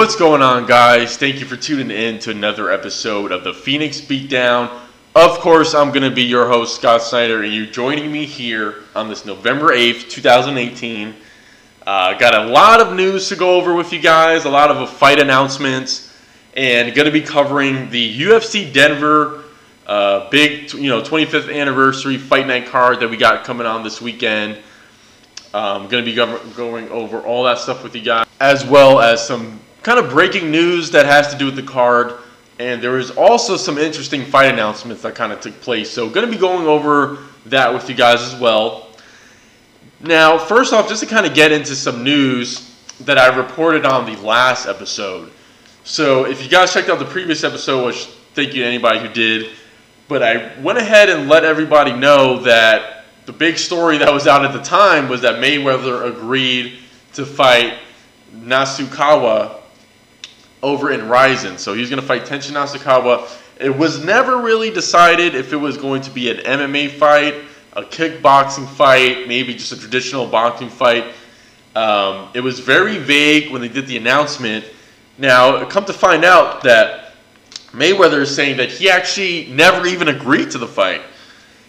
What's going on, guys? Thank you for tuning in to another episode of the Phoenix Beatdown. Of course, I'm going to be your host, Scott Snyder, and you're joining me here on this November 8th, 2018. Uh, got a lot of news to go over with you guys, a lot of fight announcements, and going to be covering the UFC Denver uh, big, you know, 25th anniversary fight night card that we got coming on this weekend. I'm going to be go- going over all that stuff with you guys, as well as some kind of breaking news that has to do with the card. And there is also some interesting fight announcements that kind of took place. So, going to be going over that with you guys as well. Now, first off, just to kind of get into some news that I reported on the last episode. So, if you guys checked out the previous episode, which thank you to anybody who did, but I went ahead and let everybody know that the big story that was out at the time was that Mayweather agreed to fight Nasukawa over in Rizin. So he's going to fight Tenshin Nasukawa. It was never really decided if it was going to be an MMA fight, a kickboxing fight, maybe just a traditional boxing fight. Um, it was very vague when they did the announcement. Now, come to find out that Mayweather is saying that he actually never even agreed to the fight.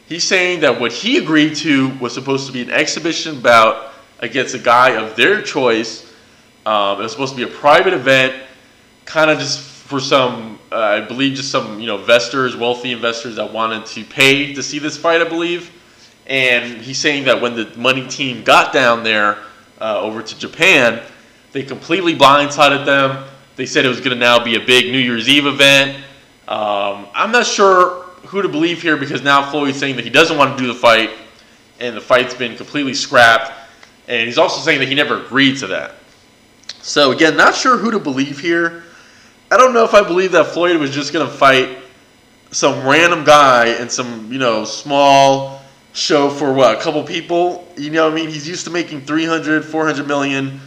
He's saying that what he agreed to was supposed to be an exhibition bout against a guy of their choice. Um, it was supposed to be a private event, kind of just for some, uh, I believe, just some you know investors, wealthy investors that wanted to pay to see this fight, I believe. And he's saying that when the money team got down there uh, over to Japan, they completely blindsided them. They said it was going to now be a big New Year's Eve event. Um, I'm not sure who to believe here because now Floyd's saying that he doesn't want to do the fight, and the fight's been completely scrapped. And he's also saying that he never agreed to that. So again, not sure who to believe here. I don't know if I believe that Floyd was just to fight some random guy in some, you know, small show for what, a couple people? You know what I mean? He's used to making 300, 400 million.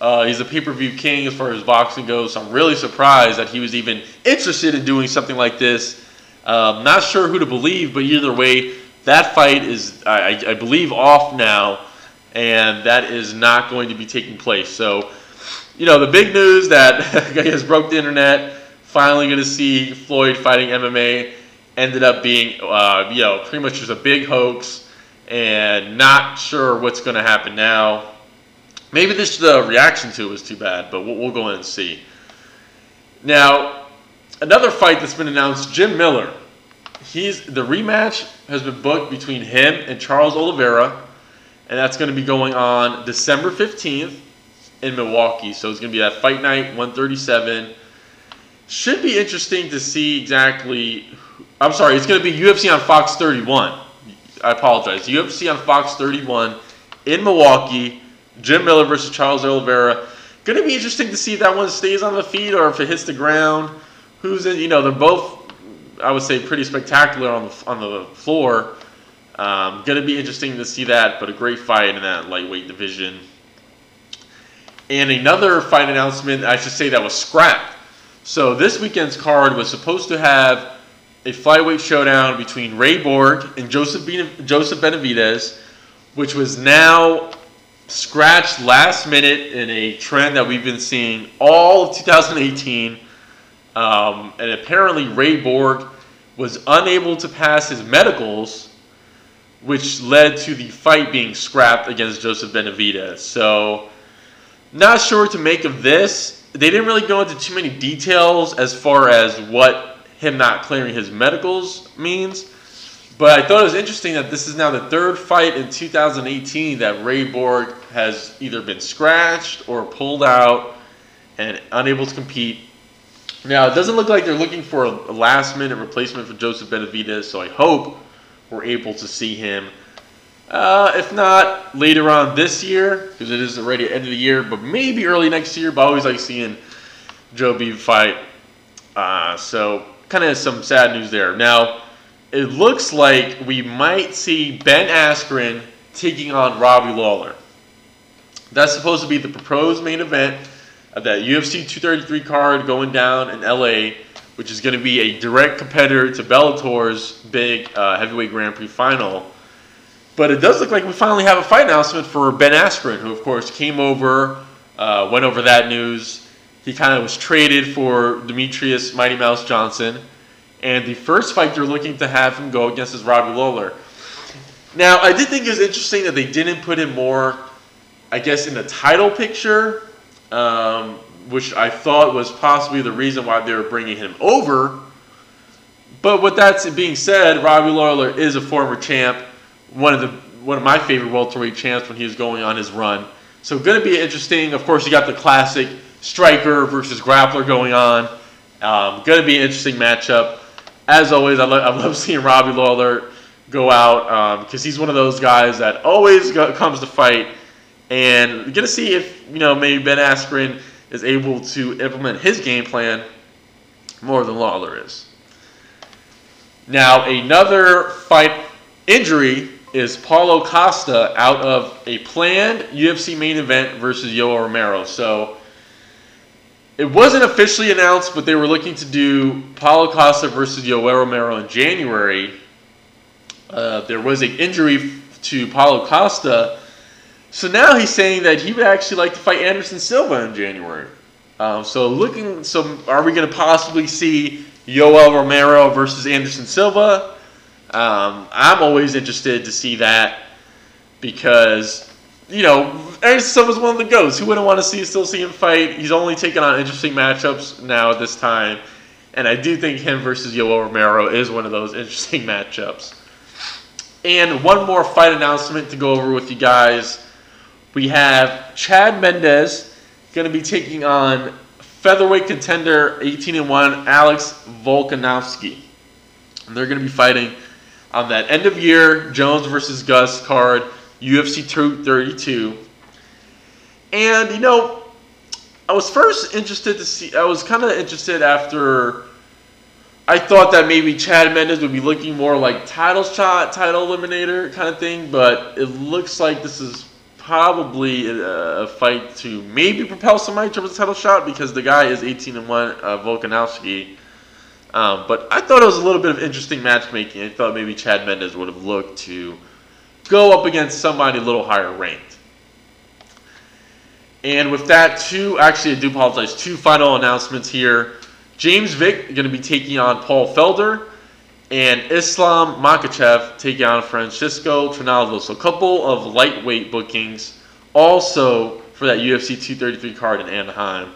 Uh, he's a pay-per-view king as far as boxing goes. So I'm really surprised that he was even interested in doing something like this. Um, not sure who to believe, but either way, that fight is, I, I believe, off now, and that is not going to be taking place. So you know, the big news that has broke the internet, finally going to see Floyd fighting MMA, ended up being, uh, you know, pretty much just a big hoax and not sure what's going to happen now. Maybe this the reaction to it was too bad, but we'll, we'll go in and see. Now, another fight that's been announced, Jim Miller. He's the rematch has been booked between him and Charles Oliveira, and that's going to be going on December 15th in Milwaukee. So it's going to be that fight night, 137. Should be interesting to see exactly. I'm sorry, it's going to be UFC on Fox 31. I apologize. UFC on Fox 31 in Milwaukee. Jim Miller versus Charles Oliveira. Going to be interesting to see if that one stays on the feet or if it hits the ground. Who's in? You know, they're both, I would say, pretty spectacular on the on the floor. Um, going to be interesting to see that, but a great fight in that lightweight division. And another fight announcement, I should say, that was scrapped. So this weekend's card was supposed to have a flyweight showdown between Ray Borg and Joseph, Joseph Benavidez, which was now scratched last minute in a trend that we've been seeing all of 2018. Um, and apparently, Ray Borg was unable to pass his medicals, which led to the fight being scrapped against Joseph Benavidez. So not sure to make of this. They didn't really go into too many details as far as what him not clearing his medicals means. But I thought it was interesting that this is now the third fight in 2018 that Ray Borg has either been scratched or pulled out and unable to compete. Now, it doesn't look like they're looking for a last minute replacement for Joseph Benavidez, so I hope we're able to see him uh, if not later on this year, because it is already end of the year, but maybe early next year. But I always like seeing Joe B fight. Uh, so kind of some sad news there. Now it looks like we might see Ben Askren taking on Robbie Lawler. That's supposed to be the proposed main event of that UFC 233 card going down in LA, which is going to be a direct competitor to Bellator's big uh, heavyweight Grand Prix final. But it does look like we finally have a fight announcement for Ben Askren, who, of course, came over, uh, went over that news. He kind of was traded for Demetrius Mighty Mouse Johnson. And the first fight they're looking to have him go against is Robbie Lawler. Now, I did think it was interesting that they didn't put him more, I guess, in the title picture, um, which I thought was possibly the reason why they were bringing him over. But with that being said, Robbie Lawler is a former champ, one of the one of my favorite welterweight champs when he was going on his run. So going to be interesting. Of course, you got the classic striker versus grappler going on. Um, going to be an interesting matchup. As always, I, lo- I love seeing Robbie Lawler go out because um, he's one of those guys that always go- comes to fight. And we're going to see if, you know, maybe Ben Askren is able to implement his game plan more than Lawler is. Now, another fight injury is Paulo Costa out of a planned UFC main event versus Yoel Romero. So it wasn't officially announced, but they were looking to do Paulo Costa versus Yoel Romero in January. Uh, there was an injury to Paulo Costa. So now he's saying that he would actually like to fight Anderson Silva in January. Um, so looking, so are we going to possibly see Yoel Romero versus Anderson Silva? Um, I'm always interested to see that because, you know, Anderson was one of the goats. Who wouldn't want to see still see him fight? He's only taking on interesting matchups now at this time. And I do think him versus Yoel Romero is one of those interesting matchups. And one more fight announcement to go over with you guys. We have Chad Mendes going to be taking on featherweight contender 18 and 1 Alex Volkanovski. And they're going to be fighting on that end of year Jones versus Gus card, UFC 232. And you know, I was first interested to see. I was kind of interested after. I thought that maybe Chad Mendes would be looking more like title shot, title eliminator kind of thing, but it looks like this is probably a, fight to maybe propel somebody towards a title shot because the guy is 18 and one, uh, Volkanovski. Um, but I thought it was a little bit of interesting matchmaking. I thought maybe Chad Mendes would have looked to go up against somebody a little higher ranked. And with that, two, actually, I do apologize, two final announcements here. James Vick going to be taking on Paul Felder, and Islam Makhachev taking on Francisco Trinaldo. So a couple of lightweight bookings also for that UFC 233 card in Anaheim.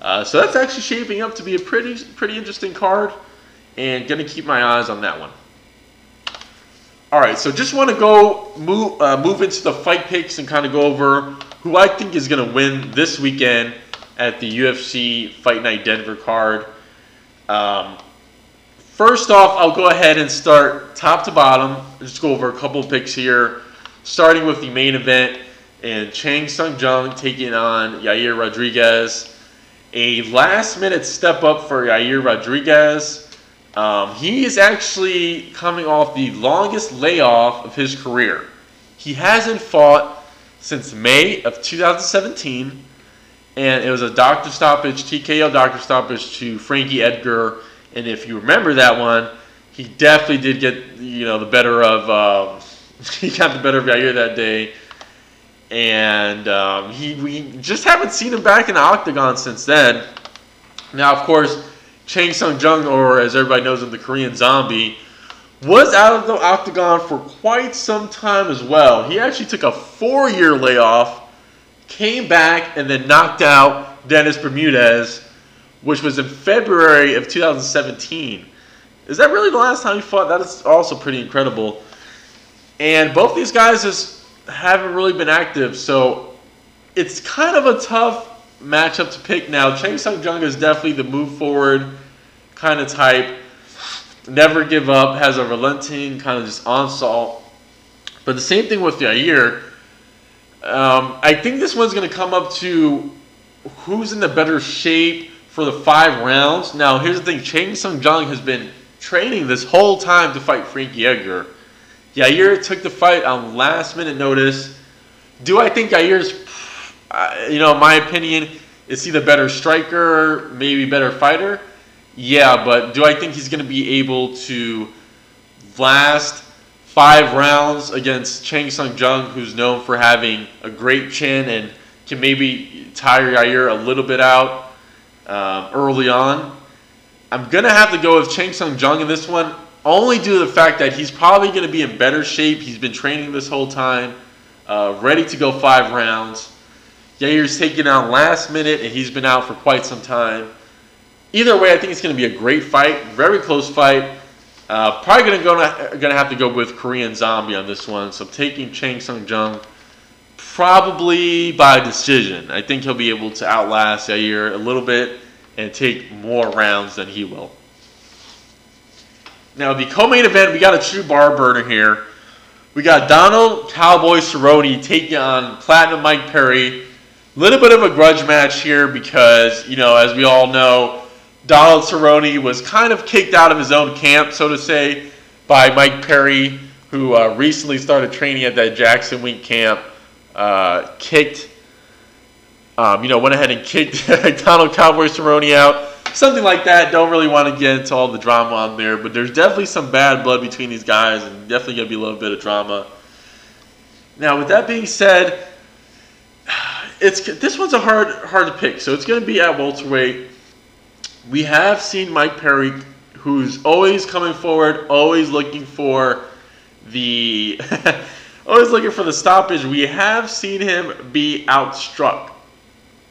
Uh, so that's actually shaping up to be a pretty pretty interesting card, and gonna keep my eyes on that one. All right, so just want to go move uh, move into the fight picks and kind of go over who I think is gonna win this weekend at the UFC Fight Night Denver card. Um, first off, I'll go ahead and start top to bottom. Just go over a couple picks here, starting with the main event and Chang Sung Jung taking on Yair Rodriguez a last minute step up for Yair Rodriguez. Um, he is actually coming off the longest layoff of his career. He hasn't fought since May of 2017, and it was a doctor stoppage, TKO doctor stoppage to Frankie Edgar. And if you remember that one, he definitely did get you know the better of um, he got the better of Yair that day and um, he we just haven't seen him back in the octagon since then. Now, of course, Chang Sung Jung, or as everybody knows him, the Korean Zombie, was out of the octagon for quite some time as well. He actually took a four-year layoff, came back, and then knocked out Dennis Bermudez, which was in February of 2017. Is that really the last time he fought? That is also pretty incredible. And both these guys is haven't really been active, so it's kind of a tough matchup to pick now. Chang Sung Jung is definitely the move forward kind of type. Never give up, has a relenting kind of just onslaught. But the same thing with Yair. Um, I think this one's going to come up to who's in the better shape for the five rounds. Now, here's the thing Chang Sung Jung has been training this whole time to fight Frankie Edgar. Yair took the fight on last minute notice. Do I think Yair's, uh, you know, my opinion, is he the better striker, maybe better fighter? Yeah, but do I think he's going to be able to last five rounds against Chang Sung Jung, who's known for having a great chin and can maybe tire Yair a little bit out? um, early on. I'm gonna have to go with Chang Sung Jung in this one, only due to the fact that he's probably gonna be in better shape. He's been training this whole time, uh, ready to go five rounds. Yair's taken out last minute, and he's been out for quite some time. Either way, I think it's going to be a great fight, very close fight. Uh, probably going to go going to have to go with Korean Zombie on this one. So taking Chang Sung Jung probably by decision. I think he'll be able to outlast Yair a little bit and take more rounds than he will. Now the co-main event, we got a true bar burner here. We got Donald Cowboy Cerrone taking on Platinum Mike Perry. A Little bit of a grudge match here because, you know, as we all know, Donald Cerrone was kind of kicked out of his own camp, so to say, by Mike Perry, who uh, recently started training at that Jackson Wink camp. Uh, kicked, um, you know, went ahead and kicked Donald Cowboy Cerrone out. Something like that. Don't really want to get into all the drama on there, but there's definitely some bad blood between these guys, and definitely to be a little bit of drama. Now, with that being said, it's this one's a hard hard to pick. So it's going to be at welterweight. We have seen Mike Perry, who's always coming forward, always looking for the, always looking for the stoppage. We have seen him be outstruck.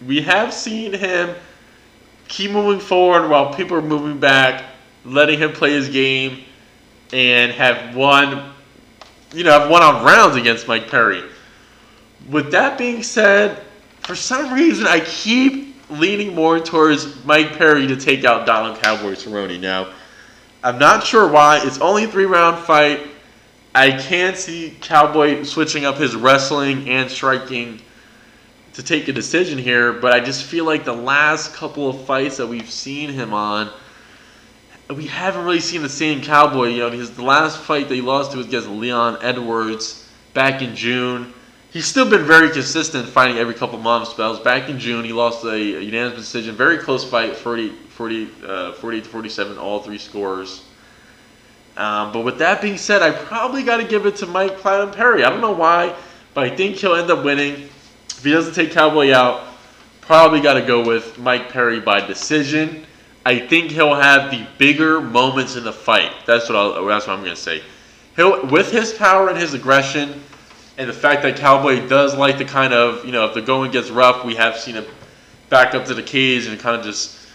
We have seen him keep moving forward while people are moving back, letting him play his game, and have won, you know, have won on rounds against Mike Perry. With that being said, for some reason, I keep leaning more towards Mike Perry to take out Donald Cowboy Cerrone. Now, I'm not sure why. It's only a three round fight. I can see Cowboy switching up his wrestling and striking to take a decision here, but I just feel like the last couple of fights that we've seen him on, we haven't really seen the same Cowboy. You know, his the last fight that he lost to was against Leon Edwards back in June he's still been very consistent fighting every couple months. But back in June, he lost a, a unanimous decision, very close fight, 40, 40, uh, 48 to 47, all three scores. Um, but with that being said, I probably got to give it to Mike Platinum Perry. I don't know why, but I think he'll end up winning. If he doesn't take Cowboy out, probably got to go with Mike Perry by decision. I think he'll have the bigger moments in the fight. That's what I'll, that's what I'm gonna say. He'll with his power and his aggression and the fact that Cowboy does like to kind of, you know, if the going gets rough, we have seen him back up to the cage and kind of just,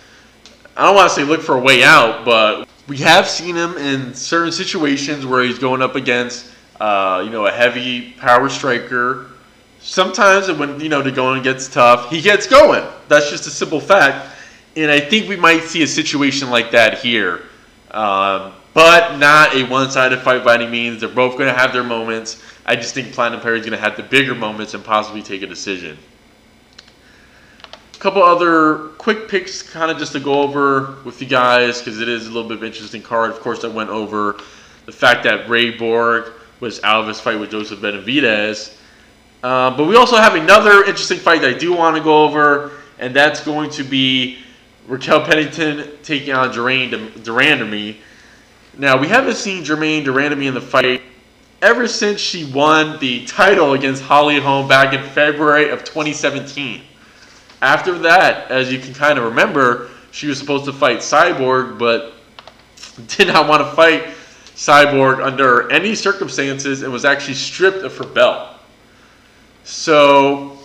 I don't want to say look for a way out, but we have seen him in certain situations where he's going up against, uh, you know, a heavy power striker. Sometimes when, you know, the going gets tough, he gets going. That's just a simple fact. And I think we might see a situation like that here. Um, but not a one sided fight by any means. They're both going to have their moments. I just think Platinum Perry is going to have the bigger moments and possibly take a decision. A couple other quick picks, kind of just to go over with you guys, because it is a little bit of an interesting card. Of course, I went over the fact that Ray Borg was out of his fight with Joseph Benavidez. Uh, but we also have another interesting fight that I do want to go over, and that's going to be Raquel Pennington taking on Germaine de Randamie. Now, we haven't seen Germaine de Randamie in the fight ever since she won the title against Holly Holm back in February of 2017. After that, as you can kind of remember, she was supposed to fight Cyborg, but did not want to fight Cyborg under any circumstances and was actually stripped of her belt. So,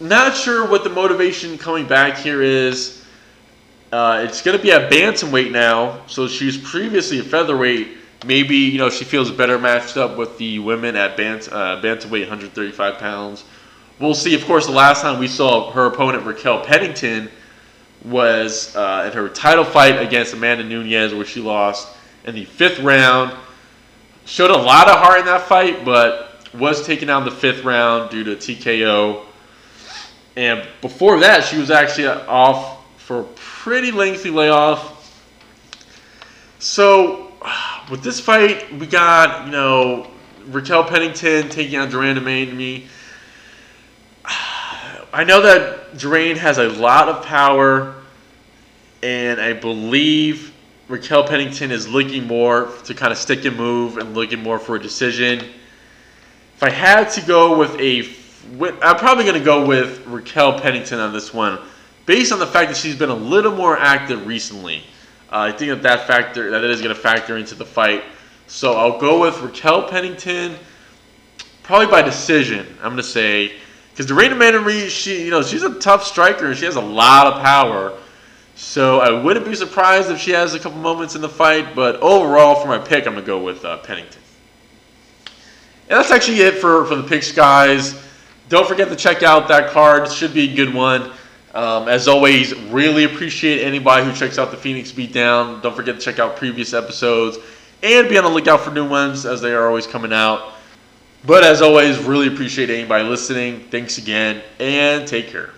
not sure what the motivation coming back here is. Uh, it's going to be at bantamweight now, so she's previously a featherweight maybe you know she feels better matched up with the women at bant, uh, bantamweight 135 pounds. We'll see. Of course, the last time we saw her opponent Raquel Pennington was uh, in her title fight against Amanda Nunes, where she lost in the fifth round. Showed a lot of heart in that fight, but was taken out in the fifth round due to TKO. And before that, she was actually off for a pretty lengthy layoff. So with this fight, we got, you know, Raquel Pennington taking on de Randamie. I know that Duran has a lot of power, and I believe Raquel Pennington is looking more to kind of stick and move and looking more for a decision. If I had to go with a, I'm probably going to go with Raquel Pennington on this one, based on the fact that she's been a little more active recently. Uh, I think that that factor that is going to factor into the fight. So I'll go with Raquel Pennington, probably by decision. I'm going to say because Dorena Mannering, she you know she's a tough striker. She has a lot of power. So I wouldn't be surprised if she has a couple moments in the fight. But overall, for my pick, I'm going to go with uh, Pennington. And that's actually it for, for the picks, guys. Don't forget to check out that card. Should be a good one. Um, as always, really appreciate anybody who checks out the Phoenix Beatdown. Don't forget to check out previous episodes and be on the lookout for new ones as they are always coming out. But as always, really appreciate anybody listening. Thanks again and take care.